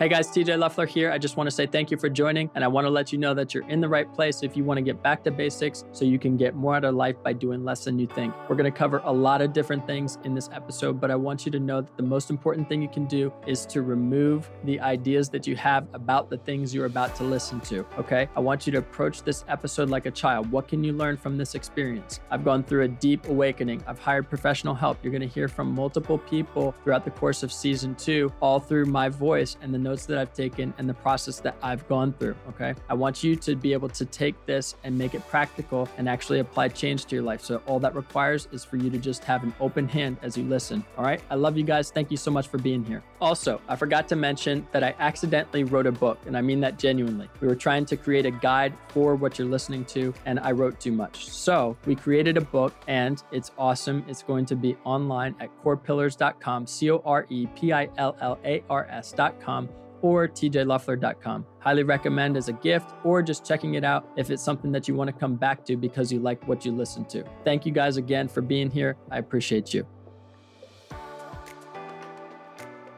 Hey guys, TJ Loeffler here. I just want to say thank you for joining, and I want to let you know that you're in the right place if you want to get back to basics so you can get more out of life by doing less than you think. We're going to cover a lot of different things in this episode, but I want you to know that the most important thing you can do is to remove the ideas that you have about the things you're about to listen to, okay? I want you to approach this episode like a child. What can you learn from this experience? I've gone through a deep awakening. I've hired professional help. You're going to hear from multiple people throughout the course of season two, all through my voice and the notes that I've taken and the process that I've gone through. Okay. I want you to be able to take this and make it practical and actually apply change to your life. So, all that requires is for you to just have an open hand as you listen. All right. I love you guys. Thank you so much for being here. Also, I forgot to mention that I accidentally wrote a book, and I mean that genuinely. We were trying to create a guide for what you're listening to, and I wrote too much. So, we created a book, and it's awesome. It's going to be online at corepillars.com, C O R E P I L L A R S.com or tjloeffler.com. Highly recommend as a gift or just checking it out if it's something that you want to come back to because you like what you listen to. Thank you guys again for being here. I appreciate you.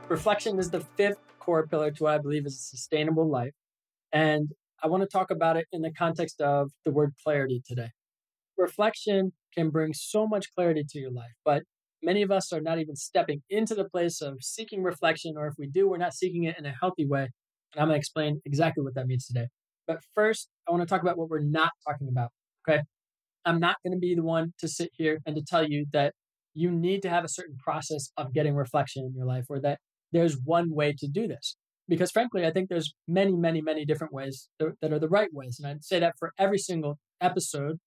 Reflection is the fifth core pillar to what I believe is a sustainable life. And I want to talk about it in the context of the word clarity today. Reflection can bring so much clarity to your life, but many of us are not even stepping into the place of seeking reflection, or if we do, we're not seeking it in a healthy way. And I'm going to explain exactly what that means today. But first, I want to talk about what we're not talking about. Okay. I'm not going to be the one to sit here and to tell you that you need to have a certain process of getting reflection in your life or that there's one way to do this. Because frankly, I think there's many, many, many different ways that are the right ways. And I'd say that for every single episode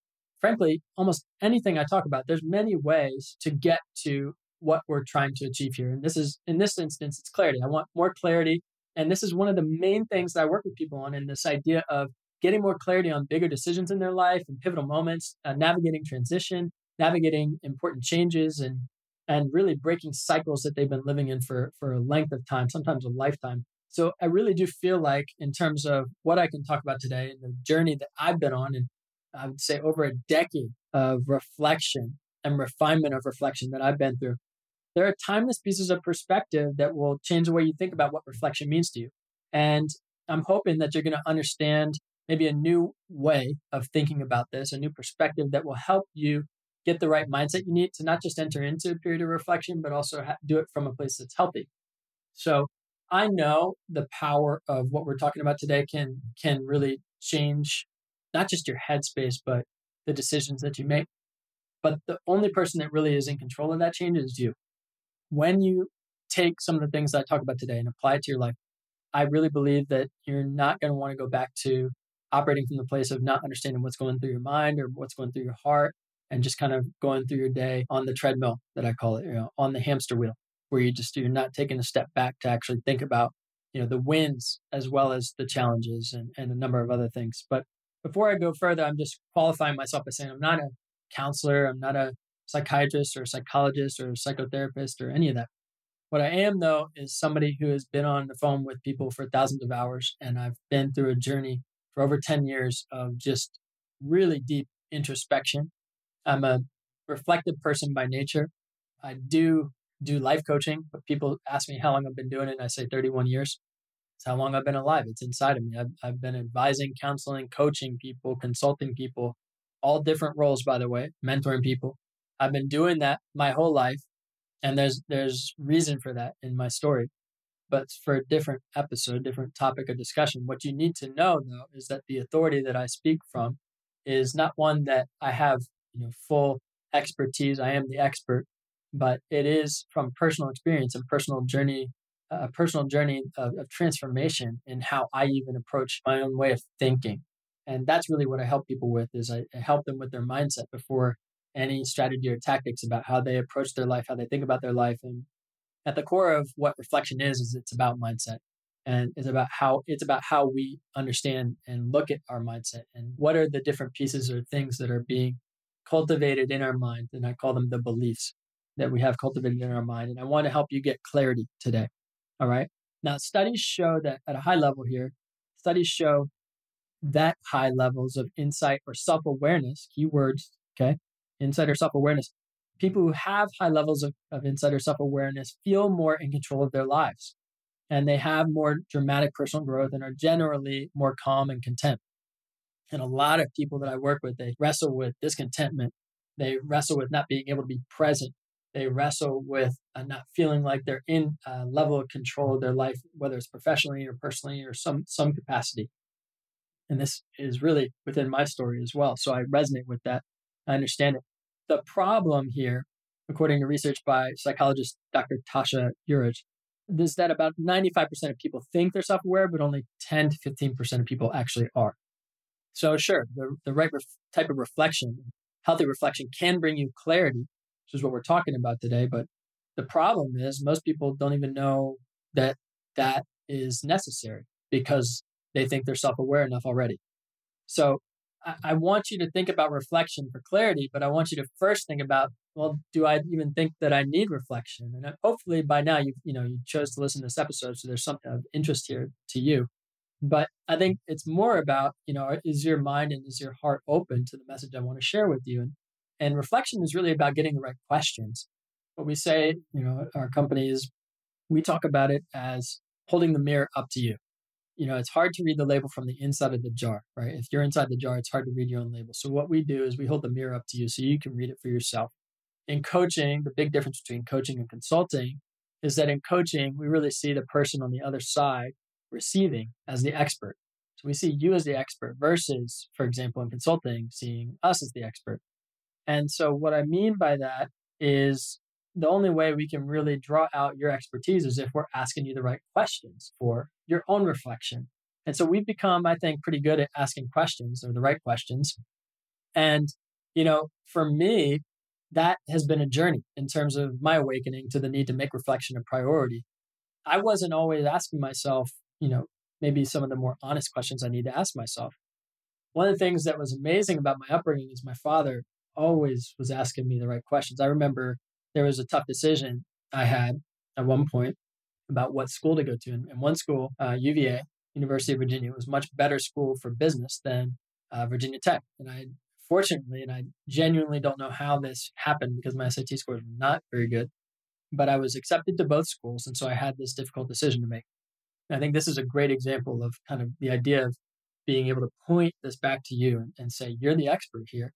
frankly, almost anything I talk about, there's many ways to get to what we're trying to achieve here. And this is, in this instance, it's clarity. I want more clarity. And this is one of the main things that I work with people on in this idea of getting more clarity on bigger decisions in their life and pivotal moments, uh, navigating transition, navigating important changes and and really breaking cycles that they've been living in for for a length of time, sometimes a lifetime. So I really do feel like in terms of what I can talk about today and the journey that I've been on and I would say over a decade of reflection and refinement of reflection that I've been through. There are timeless pieces of perspective that will change the way you think about what reflection means to you. And I'm hoping that you're going to understand maybe a new way of thinking about this, a new perspective that will help you get the right mindset you need to not just enter into a period of reflection, but also ha- do it from a place that's healthy. So I know the power of what we're talking about today can can really change not just your headspace, but the decisions that you make. But the only person that really is in control of that change is you. When you take some of the things that I talk about today and apply it to your life, I really believe that you're not going to want to go back to operating from the place of not understanding what's going through your mind or what's going through your heart and just kind of going through your day on the treadmill that I call it, you know, on the hamster wheel, where you just you're not taking a step back to actually think about, you know, the wins as well as the challenges and, and a number of other things. But before I go further, I'm just qualifying myself by saying I'm not a counselor, I'm not a psychiatrist or a psychologist or psychotherapist or any of that. What I am, though, is somebody who has been on the phone with people for thousands of hours, and I've been through a journey for over 10 years of just really deep introspection. I'm a reflective person by nature. I do do life coaching, but people ask me how long I've been doing it, and I say 31 years. How long I've been alive. It's inside of me. I've, I've been advising, counseling, coaching people, consulting people, all different roles, by the way, mentoring people. I've been doing that my whole life. And there's, there's reason for that in my story, but for a different episode, different topic of discussion. What you need to know though, is that the authority that I speak from is not one that I have, you know, full expertise. I am the expert, but it is from personal experience and personal journey a personal journey of, of transformation in how I even approach my own way of thinking. And that's really what I help people with is I, help them with their mindset before any strategy or tactics about how they approach their life, how they think about their life. And at the core of what reflection is, is it's about mindset and it's about how it's about how we understand and look at our mindset and what are the different pieces or things that are being cultivated in our mind. And I call them the beliefs that we have cultivated in our mind. And I want to help you get clarity today. All right. Now, studies show that at a high level here, studies show that high levels of insight or self awareness, keywords, okay, insight or self awareness, people who have high levels of, of insight or self awareness feel more in control of their lives. and they have more dramatic personal growth and are generally more calm and content. And a lot of people that I work with, they wrestle with discontentment. They wrestle with not being able to be present. They wrestle with uh, not feeling like they're in a level of control of their life, whether it's professionally or personally or some some capacity. And this is really within my story as well. So I resonate with that. I understand it. The problem here, according to research by psychologist Dr. Tasha Eurich, is that about 95% of people think they're self aware, but only 10 to 15% of people actually are. So, sure, the, the right ref- type of reflection, healthy reflection, can bring you clarity, which is what we're talking about today. But the problem is, most people don't even know that that is necessary because they think they're self aware enough already. So, I, I want you to think about reflection for clarity, but I want you to first think about well, do I even think that I need reflection? And uh, hopefully by now you you know you chose to listen to this episode, so there's something of interest here to you. But I think it's more about, you know, is your mind and is your heart open to the message I want to share with you? And, and reflection is really about getting the right questions. What we say, you know, our company is we talk about it as holding the mirror up to you. You know, it's hard to read the label from the inside of the jar, right? If you're inside the jar, it's hard to read your own label. So what we do is we hold the mirror up to you so you can read it for yourself. In coaching, the big difference between coaching and consulting is that in coaching, we really see the person on the other side receiving as the expert. So we see you as the expert versus, for example, in consulting, seeing us as the expert. And so what I mean by that is the only way we can really draw out your expertise is if we're asking you the right questions for your own reflection. And so we've become, I think, pretty good at asking questions or the right questions. And, you know, for me, that has been a journey in terms of my awakening to the need to make reflection a priority. I wasn't always asking myself, you know, maybe some of the more honest questions I need to ask myself. One of the things that was amazing about my upbringing is my father always was asking me the right questions. I remember there was a tough decision I had at one point about what school to go to. And, one school, uh, UVA, University of Virginia, was much better school for business than uh, Virginia Tech. And I, fortunately, and I genuinely don't know how this happened because my SAT scores were not very good, but I was accepted to both schools. And so I had this difficult decision to make. I think this is a great example of kind of the idea of being able to point this back to you and, and say, you're the expert here.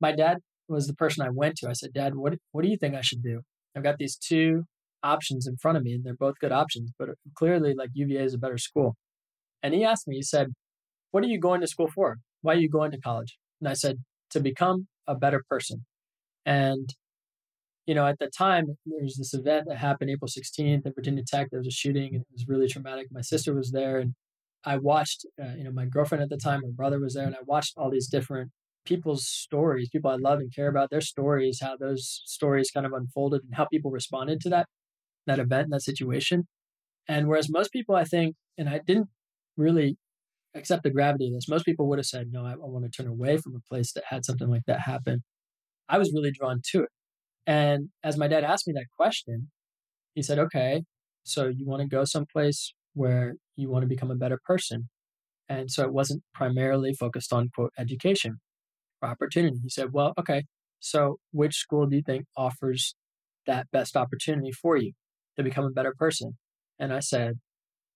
My dad was the person I went to. I said, Dad, what, what do you think I should do? I've got these two options in front of me and they're both good options, but clearly like UVA is a better school. And he asked me, he said, what are you going to school for? Why are you going to college? And I said, to become a better person. And you know, at the time, there was this event that happened April 16th at Virginia Tech. There was a shooting and it was really traumatic. My sister was there and I watched, uh, you know, my girlfriend at the time, her brother was there, and I watched all these different people's stories, people I love and care about, their stories, how those stories kind of unfolded and how people responded to that, that event, that situation. And whereas most people, I think, and I didn't really accept the gravity of this, most people would have said, no, I, I want to turn away from a place that had something like that happen. I was really drawn to it. And as my dad asked me that question, he said, okay, so you want to go someplace where you want to become a better person. And so it wasn't primarily focused on quote education opportunity. He said, well, okay, so which school do you think offers that best opportunity for you to become a better person? And I said,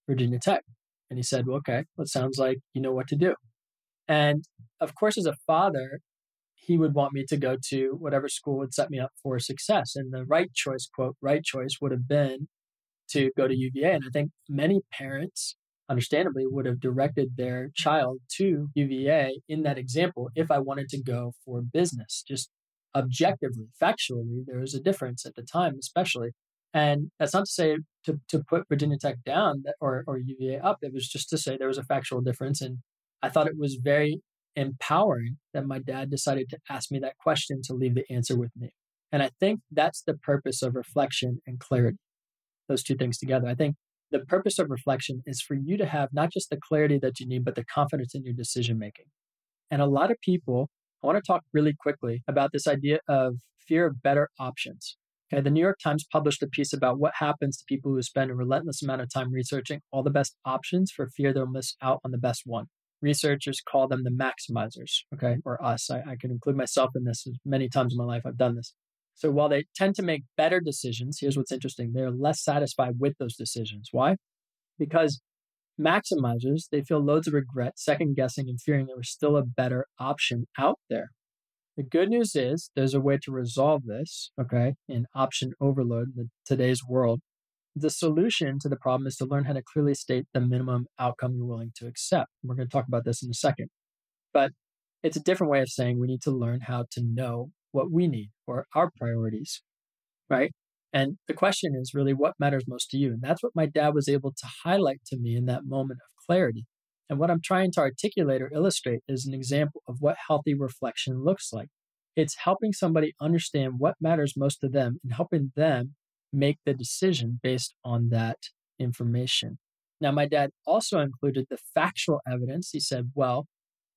Virginia Tech. And he said, well, okay, well, it sounds like you know what to do. And of course, as a father, he would want me to go to whatever school would set me up for success. And the right choice, quote, right choice would have been to go to UVA. And I think many parents, understandably, would have directed their child to UVA in that example if I wanted to go for business. Just objectively, factually, there was a difference at the time, especially. And that's not to say to, to put Virginia Tech down or, or UVA up. It was just to say there was a factual difference. And I thought it was very empowering that my dad decided to ask me that question to leave the answer with me. And I think that's the purpose of reflection and clarity, those two things together. I think the purpose of reflection is for you to have not just the clarity that you need, but the confidence in your decision making. And a lot of people, I want to talk really quickly about this idea of fear of better options. Okay, the New York Times published a piece about what happens to people who spend a relentless amount of time researching all the best options for fear they'll miss out on the best one researchers call them the maximizers, okay, or us. I, I can include myself in this many times in my life. I've done this. So while they tend to make better decisions, here's what's interesting they're less satisfied with those decisions. Why? because maximizers, they feel loads of regret, second guessing, and fearing there was still a better option out there. The good news is there's a way to resolve this, okay, in option overload in today's world. The solution to the problem is to learn how to clearly state the minimum outcome you're willing to accept. We're going to talk about this in a second. But it's a different way of saying we need to learn how to know what we need or our priorities, right? And the question is really what matters most to you? And that's what my dad was able to highlight to me in that moment of clarity. And what I'm trying to articulate or illustrate is an example of what healthy reflection looks like. It's helping somebody understand what matters most to them and helping them make the decision based on that information. Now, my dad also included the factual evidence. He said, well,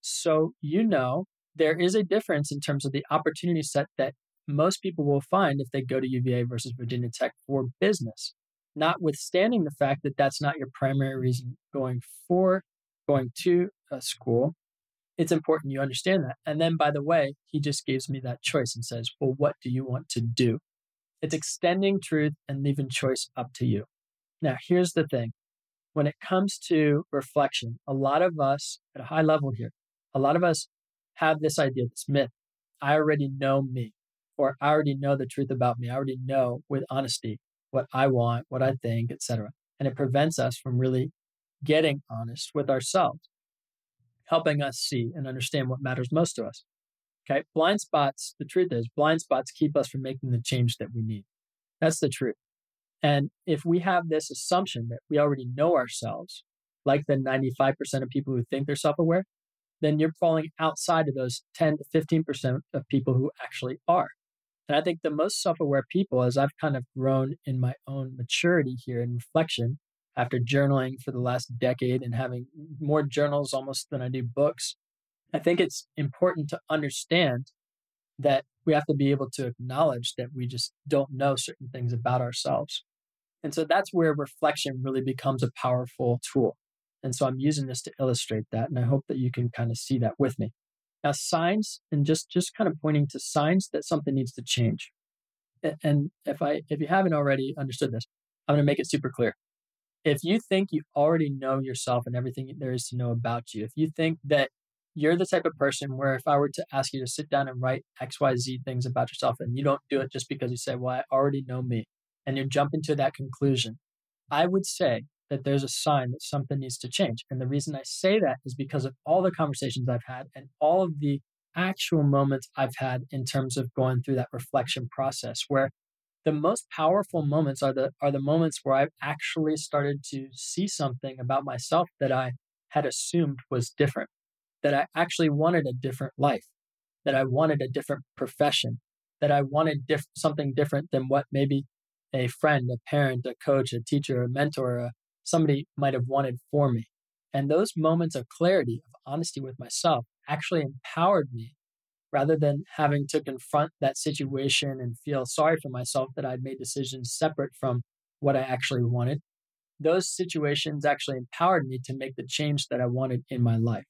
so you know, there is a difference in terms of the opportunity set that most people will find if they go to UVA versus Virginia Tech for business, notwithstanding the fact that that's not your primary reason going for going to a school. It's important you understand that. And then, by the way, he just gives me that choice and says, Well, what do you want to do? It's extending truth and leaving choice up to you. Now, here's the thing when it comes to reflection, a lot of us at a high level here, a lot of us have this idea, this myth I already know me or I already know the truth about me. I already know with honesty what I want, what I think, etc. And it prevents us from really getting honest with ourselves, helping us see and understand what matters most to us. Okay. Blind spots, the truth is, blind spots keep us from making the change that we need. That's the truth. And if we have this assumption that we already know ourselves, like the 95% of people who think they're self aware, then you're falling outside of those 10 to 15% of people who actually are. And I think the most self aware people, as I've kind of grown in my own maturity here in reflection after journaling for the last decade and having more journals almost than I do books, I think it's important to understand that we have to be able to acknowledge that we just don't know certain things about ourselves. And so that's where reflection really becomes a powerful tool. And so I'm using this to illustrate that. And I hope that you can kind of see that with me. Now, signs and just just kind of pointing to signs that something needs to change. And if I if you haven't already understood this, I'm going to make it super clear. If you think you already know yourself and everything there is to know about you, if you think that you're the type of person where if I were to ask you to sit down and write XYZ things about yourself and you don't do it just because you say, well, I already know me, and you jump into that conclusion, I would say that there's a sign that something needs to change. And the reason I say that is because of all the conversations I've had and all of the actual moments I've had in terms of going through that reflection process where the most powerful moments are the are the moments where I've actually started to see something about myself that I had assumed was different, that I actually wanted a different life, that I wanted a different profession, that I wanted diff- something different than what maybe a friend, a parent, a coach, a teacher, a mentor, a, somebody might have wanted for me. And those moments of clarity, of honesty with myself, actually empowered me rather than having to confront that situation and feel sorry for myself that I'd made decisions separate from what I actually wanted. Those situations actually empowered me to make the change that I wanted in my life.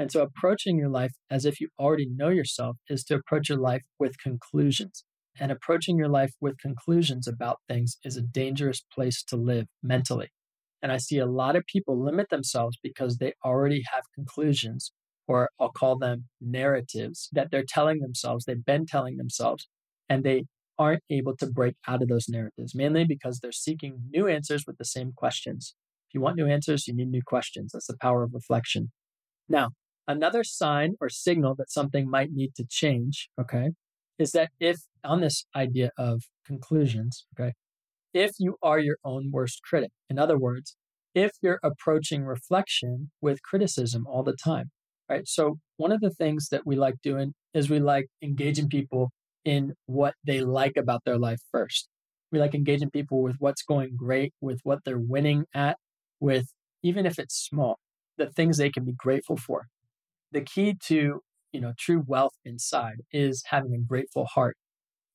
And so, approaching your life as if you already know yourself is to approach your life with conclusions. And approaching your life with conclusions about things is a dangerous place to live mentally. And I see a lot of people limit themselves because they already have conclusions, or I'll call them narratives that they're telling themselves, they've been telling themselves, and they aren't able to break out of those narratives, mainly because they're seeking new answers with the same questions. If you want new answers, you need new questions. That's the power of reflection. Now, another sign or signal that something might need to change, okay, is that if on this idea of conclusions, okay, if you are your own worst critic. In other words, if you're approaching reflection with criticism all the time, right? So, one of the things that we like doing is we like engaging people in what they like about their life first. We like engaging people with what's going great, with what they're winning at, with even if it's small, the things they can be grateful for. The key to, you know, true wealth inside is having a grateful heart.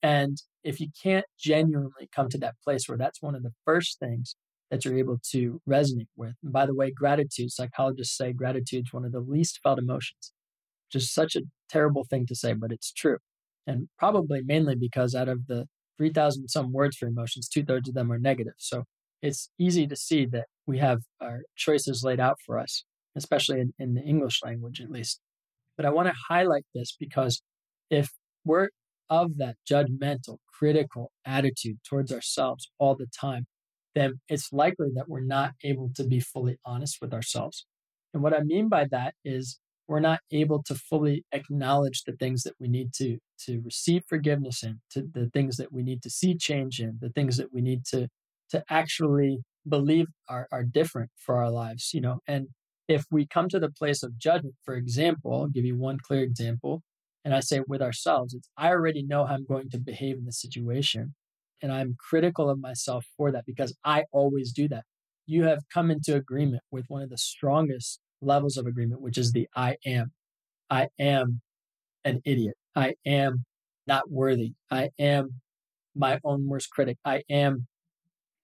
And if you can't genuinely come to that place where that's one of the first things that you're able to resonate with. And by the way, gratitude, psychologists say gratitude is one of the least felt emotions, Just such a terrible thing to say, but it's true. And probably mainly because out of the 3,000 some words for emotions, two thirds of them are negative. So it's easy to see that we have our choices laid out for us, especially in, in the English language, at least. But I want to highlight this because if we're of that judgmental, critical attitude towards ourselves all the time, then it's likely that we're not able to be fully honest with ourselves. And what I mean by that is we're not able to fully acknowledge the things that we need to to receive forgiveness in, to the things that we need to see change in, the things that we need to to actually believe are, are different for our lives, you know. And if we come to the place of judgment, for example, I'll give you one clear example, and I say with ourselves, it's I already know how I'm going to behave in this situation. And I'm critical of myself for that because I always do that. You have come into agreement with one of the strongest levels of agreement, which is the I am. I am an idiot. I am not worthy. I am my own worst critic. I am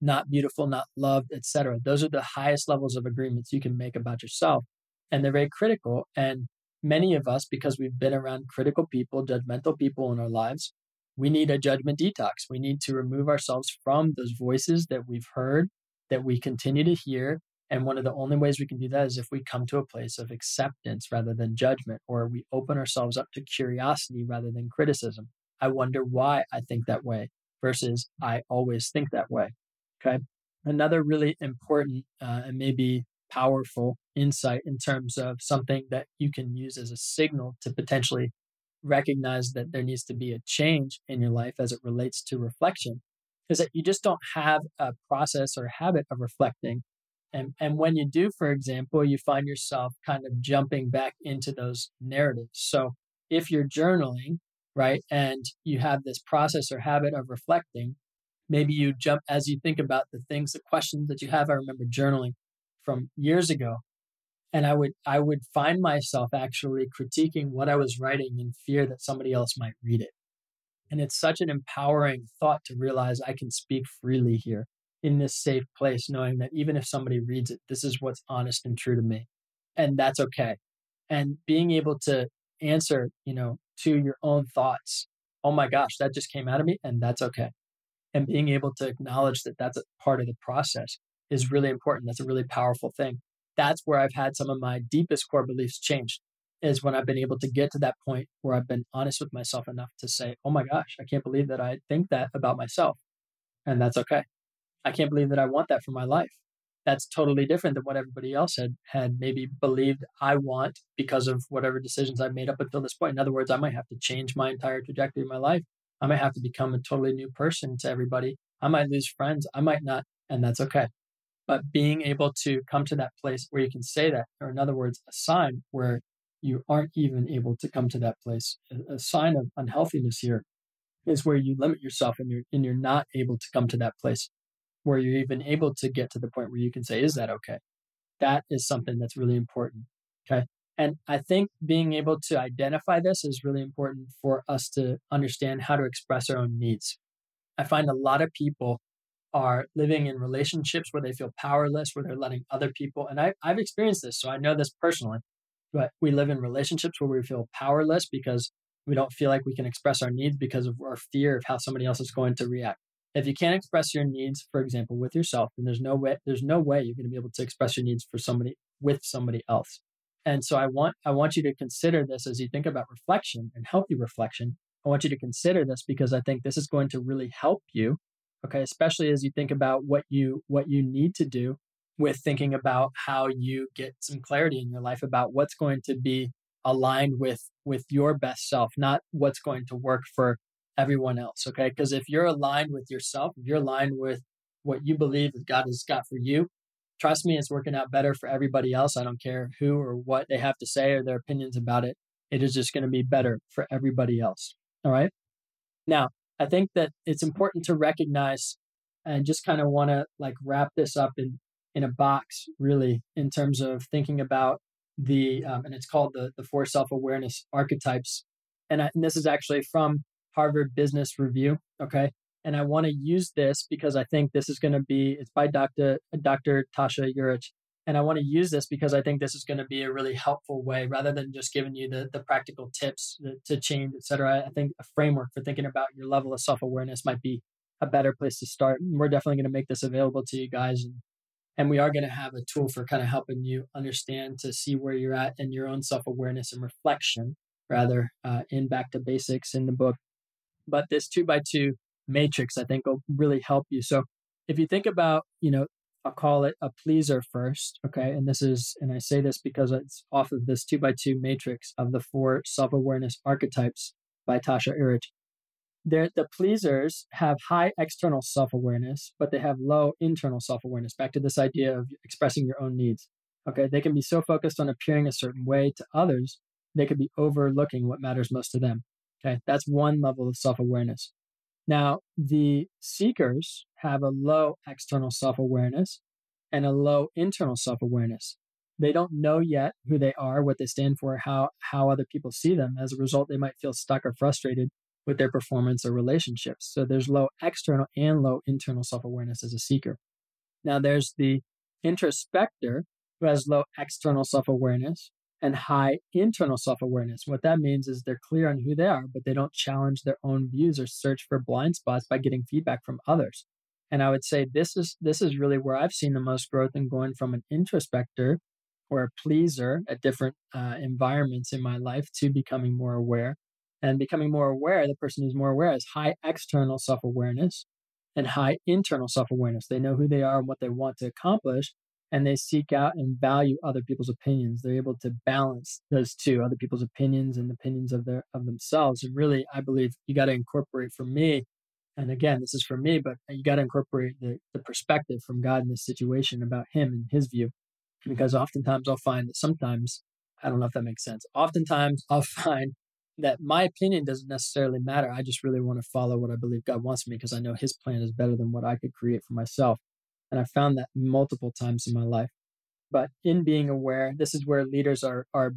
not beautiful, not loved, etc. Those are the highest levels of agreements you can make about yourself. And they're very critical. And many of us, because we've been around critical people, judgmental people in our lives, we need a judgment detox. We need to remove ourselves from those voices that we've heard, that we continue to hear. And one of the only ways we can do that is if we come to a place of acceptance rather than judgment, or we open ourselves up to curiosity rather than criticism. I wonder why I think that way versus I always think that way. Okay. Another really important uh, and maybe powerful insight in terms of something that you can use as a signal to potentially recognize that there needs to be a change in your life as it relates to reflection is that you just don't have a process or habit of reflecting. And, and when you do, for example, you find yourself kind of jumping back into those narratives. So if you're journaling, right, and you have this process or habit of reflecting, maybe you jump as you think about the things, the questions that you have. I remember journaling from years ago and i would i would find myself actually critiquing what i was writing in fear that somebody else might read it. And it's such an empowering thought to realize i can speak freely here in this safe place knowing that even if somebody reads it this is what's honest and true to me and that's okay. And being able to answer you know to your own thoughts oh my gosh that just came out of me and that's okay. And being able to acknowledge that that's a part of the process is really important. That's a really powerful thing that's where I've had some of my deepest core beliefs changed is when I've been able to get to that point where I've been honest with myself enough to say, oh my gosh, I can't believe that I think that about myself. And that's okay. I can't believe that I want that for my life. That's totally different than what everybody else had had maybe believed I want because of whatever decisions I've made up until this point. In other words, I might have to change my entire trajectory of my life. I might have to become a totally new person to everybody. I might lose friends. I might not, and that's okay but being able to come to that place where you can say that, or in other words, a sign where you aren't even able to come to that place, a, sign of unhealthiness here is where you limit yourself and you're and you're not able to come to that place where you're even able to get to the point where you can say, is that okay? That is something that's really important. Okay. And I think being able to identify this is really important for us to understand how to express our own needs. I find a lot of people are living in relationships where they feel powerless, where they're letting other people, and I, I've experienced this, so I know this personally, but we live in relationships where we feel powerless because we don't feel like we can express our needs because of our fear of how somebody else is going to react. If you can't express your needs, for example, with yourself, then there's no way there's no way you're going to be able to express your needs for somebody with somebody else. And so I want I want you to consider this as you think about reflection and healthy reflection. I want you to consider this because I think this is going to really help you okay especially as you think about what you what you need to do with thinking about how you get some clarity in your life about what's going to be aligned with with your best self not what's going to work for everyone else okay? Because if you're aligned with yourself if you're aligned with what you believe that god has got for you trust me it's working out better for everybody else. I don't care who or what they have to say or their opinions about it. It is just going to be better for everybody else all right? Now I think that it's important to recognize and just kind of want to like wrap this up in in a box really in terms of thinking about the um, and it's called the the four self awareness archetypes and, I, and this is actually from Harvard Business Review okay and I want to use this because I think this is going to be it's by Dr. Dr. Tasha Eurich and I want to use this because I think this is going to be a really helpful way rather than just giving you the, the practical tips to change, et cetera. I think a framework for thinking about your level of self awareness might be a better place to start. And we're definitely going to make this available to you guys. And, and we are going to have a tool for kind of helping you understand to see where you're at in your own self awareness and reflection, rather, uh, in Back to Basics in the book. But this two by two matrix, I think, will really help you. So if you think about, you know, I'll call it a pleaser first. Okay. And this is, and I say this because it's off of this two by two matrix of the four self awareness archetypes by Tasha Eurich. They're, the pleasers have high external self awareness, but they have low internal self awareness. Back to this idea of expressing your own needs. Okay. They can be so focused on appearing a certain way to others, they could be overlooking what matters most to them. Okay. That's one level of self awareness. Now, the seekers have a low external self awareness and a low internal self awareness. They don't know yet who they are, what they stand for, how, how other people see them. As a result, they might feel stuck or frustrated with their performance or relationships. So there's low external and low internal self awareness as a seeker. Now, there's the introspector who has low external self awareness and high internal self awareness. What that means is they're clear on who they are, but they don't challenge their own views or search for blind spots by getting feedback from others. And I would say this is this is really where I've seen the most growth in going from an introspector or a pleaser at different uh, environments in my life to becoming more aware. And becoming more aware, the person who's more aware has high external self awareness and high internal self awareness. They know who they are and what they want to accomplish, and they seek out and value other people's opinions. They're able to balance those two, other people's opinions and opinions of their of themselves. And really, I believe you got to incorporate for me. And again, this is for me, but you got to incorporate the, the perspective from God in this situation about him and his view. Mm-hmm. Because oftentimes I'll find that sometimes, I don't know if that makes sense. Oftentimes I'll find that my opinion doesn't necessarily matter. I just really want to follow what I believe God wants me because I know his plan is better than what I could create for myself. And I found that multiple times in my life. But in being aware, this is where leaders are, are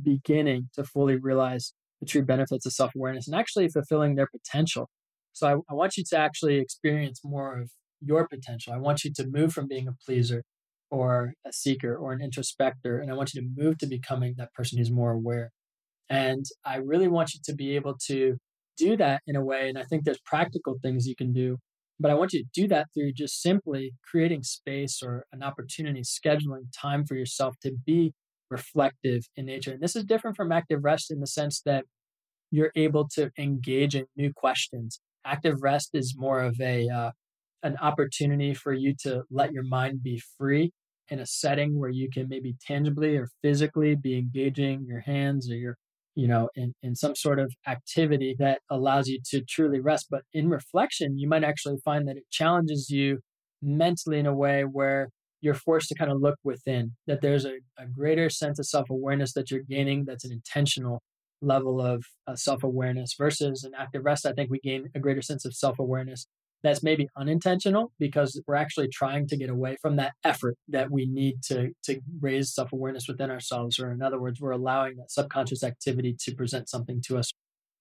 beginning to fully realize the true benefits of self awareness and actually fulfilling their potential. So I, I want you to actually experience more of your potential. I want you to move from being a pleaser or a seeker or an introspector, and I want you to move to becoming that person who's more aware. And I really want you to be able to do that in a way. And I think there's practical things you can do but I want you to do that through just simply creating space or an opportunity, scheduling time for yourself to be reflective in nature. And this is different from active rest in the sense that you're able to engage in new questions. Active rest is more of a uh, an opportunity for you to let your mind be free in a setting where you can maybe tangibly or physically be engaging your hands or your you know, in, in some sort of activity that allows you to truly rest. But in reflection, you might actually find that it challenges you mentally in a way where you're forced to kind of look within, that there's a, a greater sense of self awareness that you're gaining that's an intentional level of uh, self awareness versus an active rest. I think we gain a greater sense of self awareness that's maybe unintentional because we're actually trying to get away from that effort that we need to to raise self-awareness within ourselves or in other words we're allowing that subconscious activity to present something to us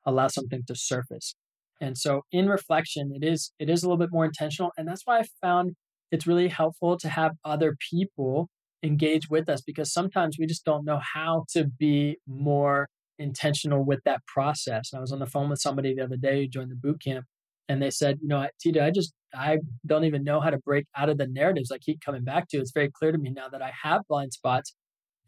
allow something to surface and so in reflection it is it is a little bit more intentional and that's why i found it's really helpful to have other people engage with us because sometimes we just don't know how to be more intentional with that process and i was on the phone with somebody the other day who joined the boot camp and they said, you know, Tita, I just I don't even know how to break out of the narratives I keep coming back to. It's very clear to me now that I have blind spots.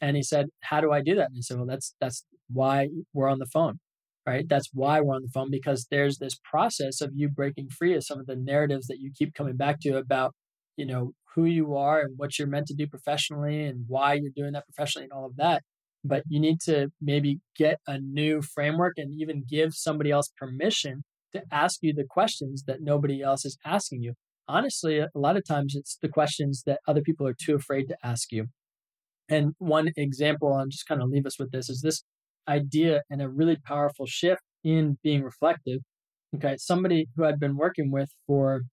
And he said, How do I do that? And I said, Well, that's that's why we're on the phone. Right. That's why we're on the phone because there's this process of you breaking free of some of the narratives that you keep coming back to about, you know, who you are and what you're meant to do professionally and why you're doing that professionally and all of that. But you need to maybe get a new framework and even give somebody else permission to ask you the questions that nobody else is asking you. Honestly, a lot of times it's the questions that other people are too afraid to ask you. And one example, I'll just kind of leave us with this, is this idea and a really powerful shift in being reflective. Okay, somebody who I'd been working with for,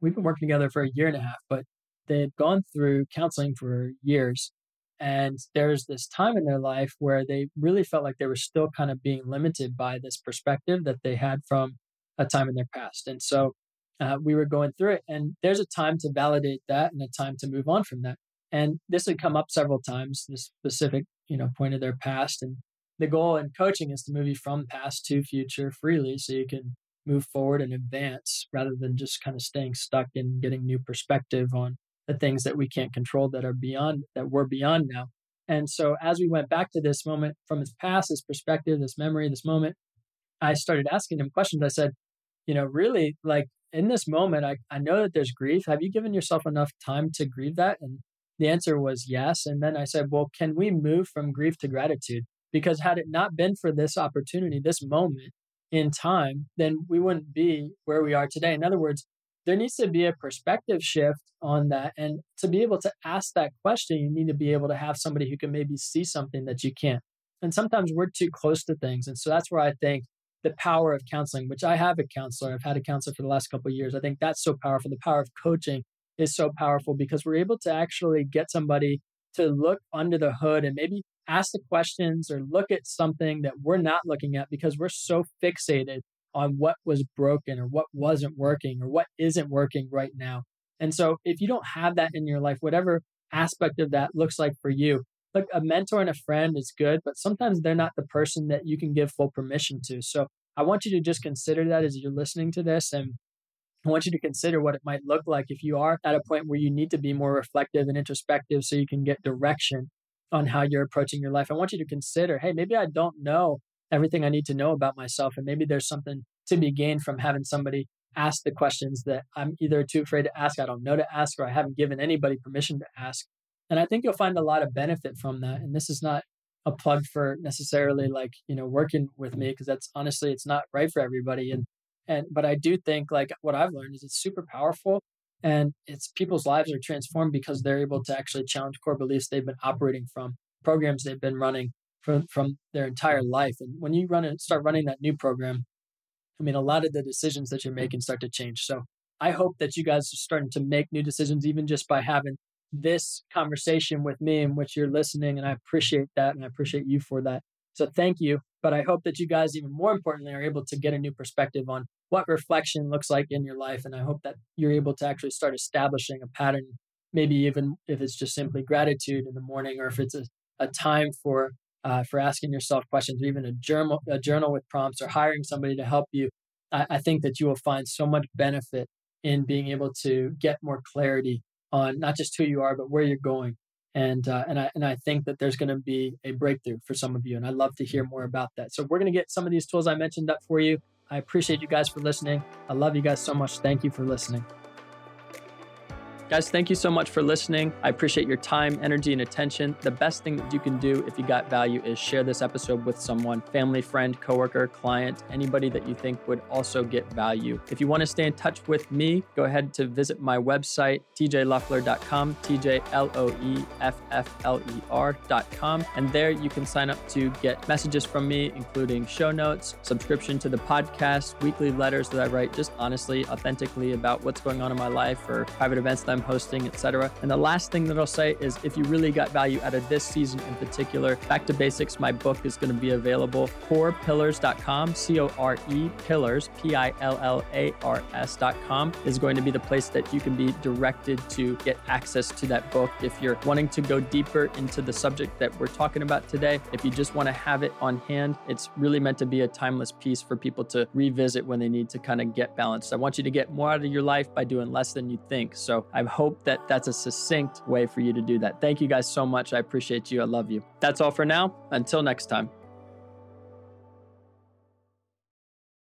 we've been working together for a year and a half, but they had gone through counseling for years and there's this time in their life where they really felt like they were still kind of being limited by this perspective that they had from a time in their past. And so uh, we were going through it, and there's a time to validate that and a time to move on from that. And this had come up several times, this specific, you know, point of their past. And the goal in coaching is to move you from past to future freely so you can move forward and advance rather than just kind of staying stuck and getting new perspective on the things that we can't control that are beyond that we're beyond now. And so as we went back to this moment from his past, his perspective, this memory, this moment, I started asking him questions. I said, you know, really like in this moment, I, I know that there's grief. Have you given yourself enough time to grieve that? And the answer was yes. And then I said, well, can we move from grief to gratitude? Because had it not been for this opportunity, this moment in time, then we wouldn't be where we are today. In other words, there needs to be a perspective shift on that. And to be able to ask that question, you need to be able to have somebody who can maybe see something that you can't. And sometimes we're too close to things. And so that's where I think the power of counseling, which I have a counselor, I've had a counselor for the last couple years. I think that's so powerful. The power of coaching is so powerful because we're able to actually get somebody to look under the hood and maybe ask the questions or look at something that we're not looking at because we're so fixated on what was broken or what wasn't working or what isn't working right now. And so if you don't have that in your life, whatever aspect of that looks like for you, look, a mentor and a friend is good, but sometimes they're not the person that you can give full permission to. So I want you to just consider that as you're listening to this. And I want you to consider what it might look like if you are at a point where you need to be more reflective and introspective so you can get direction on how you're approaching your life. I want you to consider hey, maybe I don't know everything I need to know about myself. And maybe there's something to be gained from having somebody ask the questions that I'm either too afraid to ask, I don't know to ask, or I haven't given anybody permission to ask. And I think you'll find a lot of benefit from that. And this is not a plug for necessarily like, you know, working with me, because that's honestly, it's not right for everybody. And, and, but I do think like what I've learned is it's super powerful and it's people's lives are transformed because they're able to actually challenge core beliefs they've been operating from, programs they've been running from, from their entire life. And when you run and start running that new program, I mean, a lot of the decisions that you're making start to change. So I hope that you guys are starting to make new decisions, even just by having this conversation with me in which you're listening. And I appreciate that. And I appreciate you for that. So thank you. But I hope that you guys, even more importantly, are able to get a new perspective on what reflection looks like in your life. And I hope that you're able to actually start establishing a pattern, maybe even if it's just simply gratitude in the morning or if it's a, a time for uh, for asking yourself questions or even a journal a journal with prompts or hiring somebody to help you I, I think that you will find so much benefit in being able to get more clarity on not just who you are but where you're going and uh, and I and I think that there's going to be a breakthrough for some of you, and I'd love to hear more about that. So we're going to get some of these tools I mentioned up for you. I appreciate you guys for listening. I love you guys so much. Thank you for listening. Guys, thank you so much for listening. I appreciate your time, energy, and attention. The best thing that you can do if you got value is share this episode with someone family, friend, coworker, client, anybody that you think would also get value. If you want to stay in touch with me, go ahead to visit my website, tjloeffler.com, T J L O E F F L E R.com. And there you can sign up to get messages from me, including show notes, subscription to the podcast, weekly letters that I write just honestly, authentically about what's going on in my life or private events that I'm hosting, etc. And the last thing that I'll say is if you really got value out of this season in particular, Back to Basics, my book is going to be available. Corepillars.com, C O R E Pillars, P I L L A R S.com is going to be the place that you can be directed to get access to that book. If you're wanting to go deeper into the subject that we're talking about today, if you just want to have it on hand, it's really meant to be a timeless piece for people to revisit when they need to kind of get balanced. I want you to get more out of your life by doing less than you think. So I hope that that's a succinct way for you to do that. Thank you guys so much. I appreciate you. I love you. That's all for now. Until next time.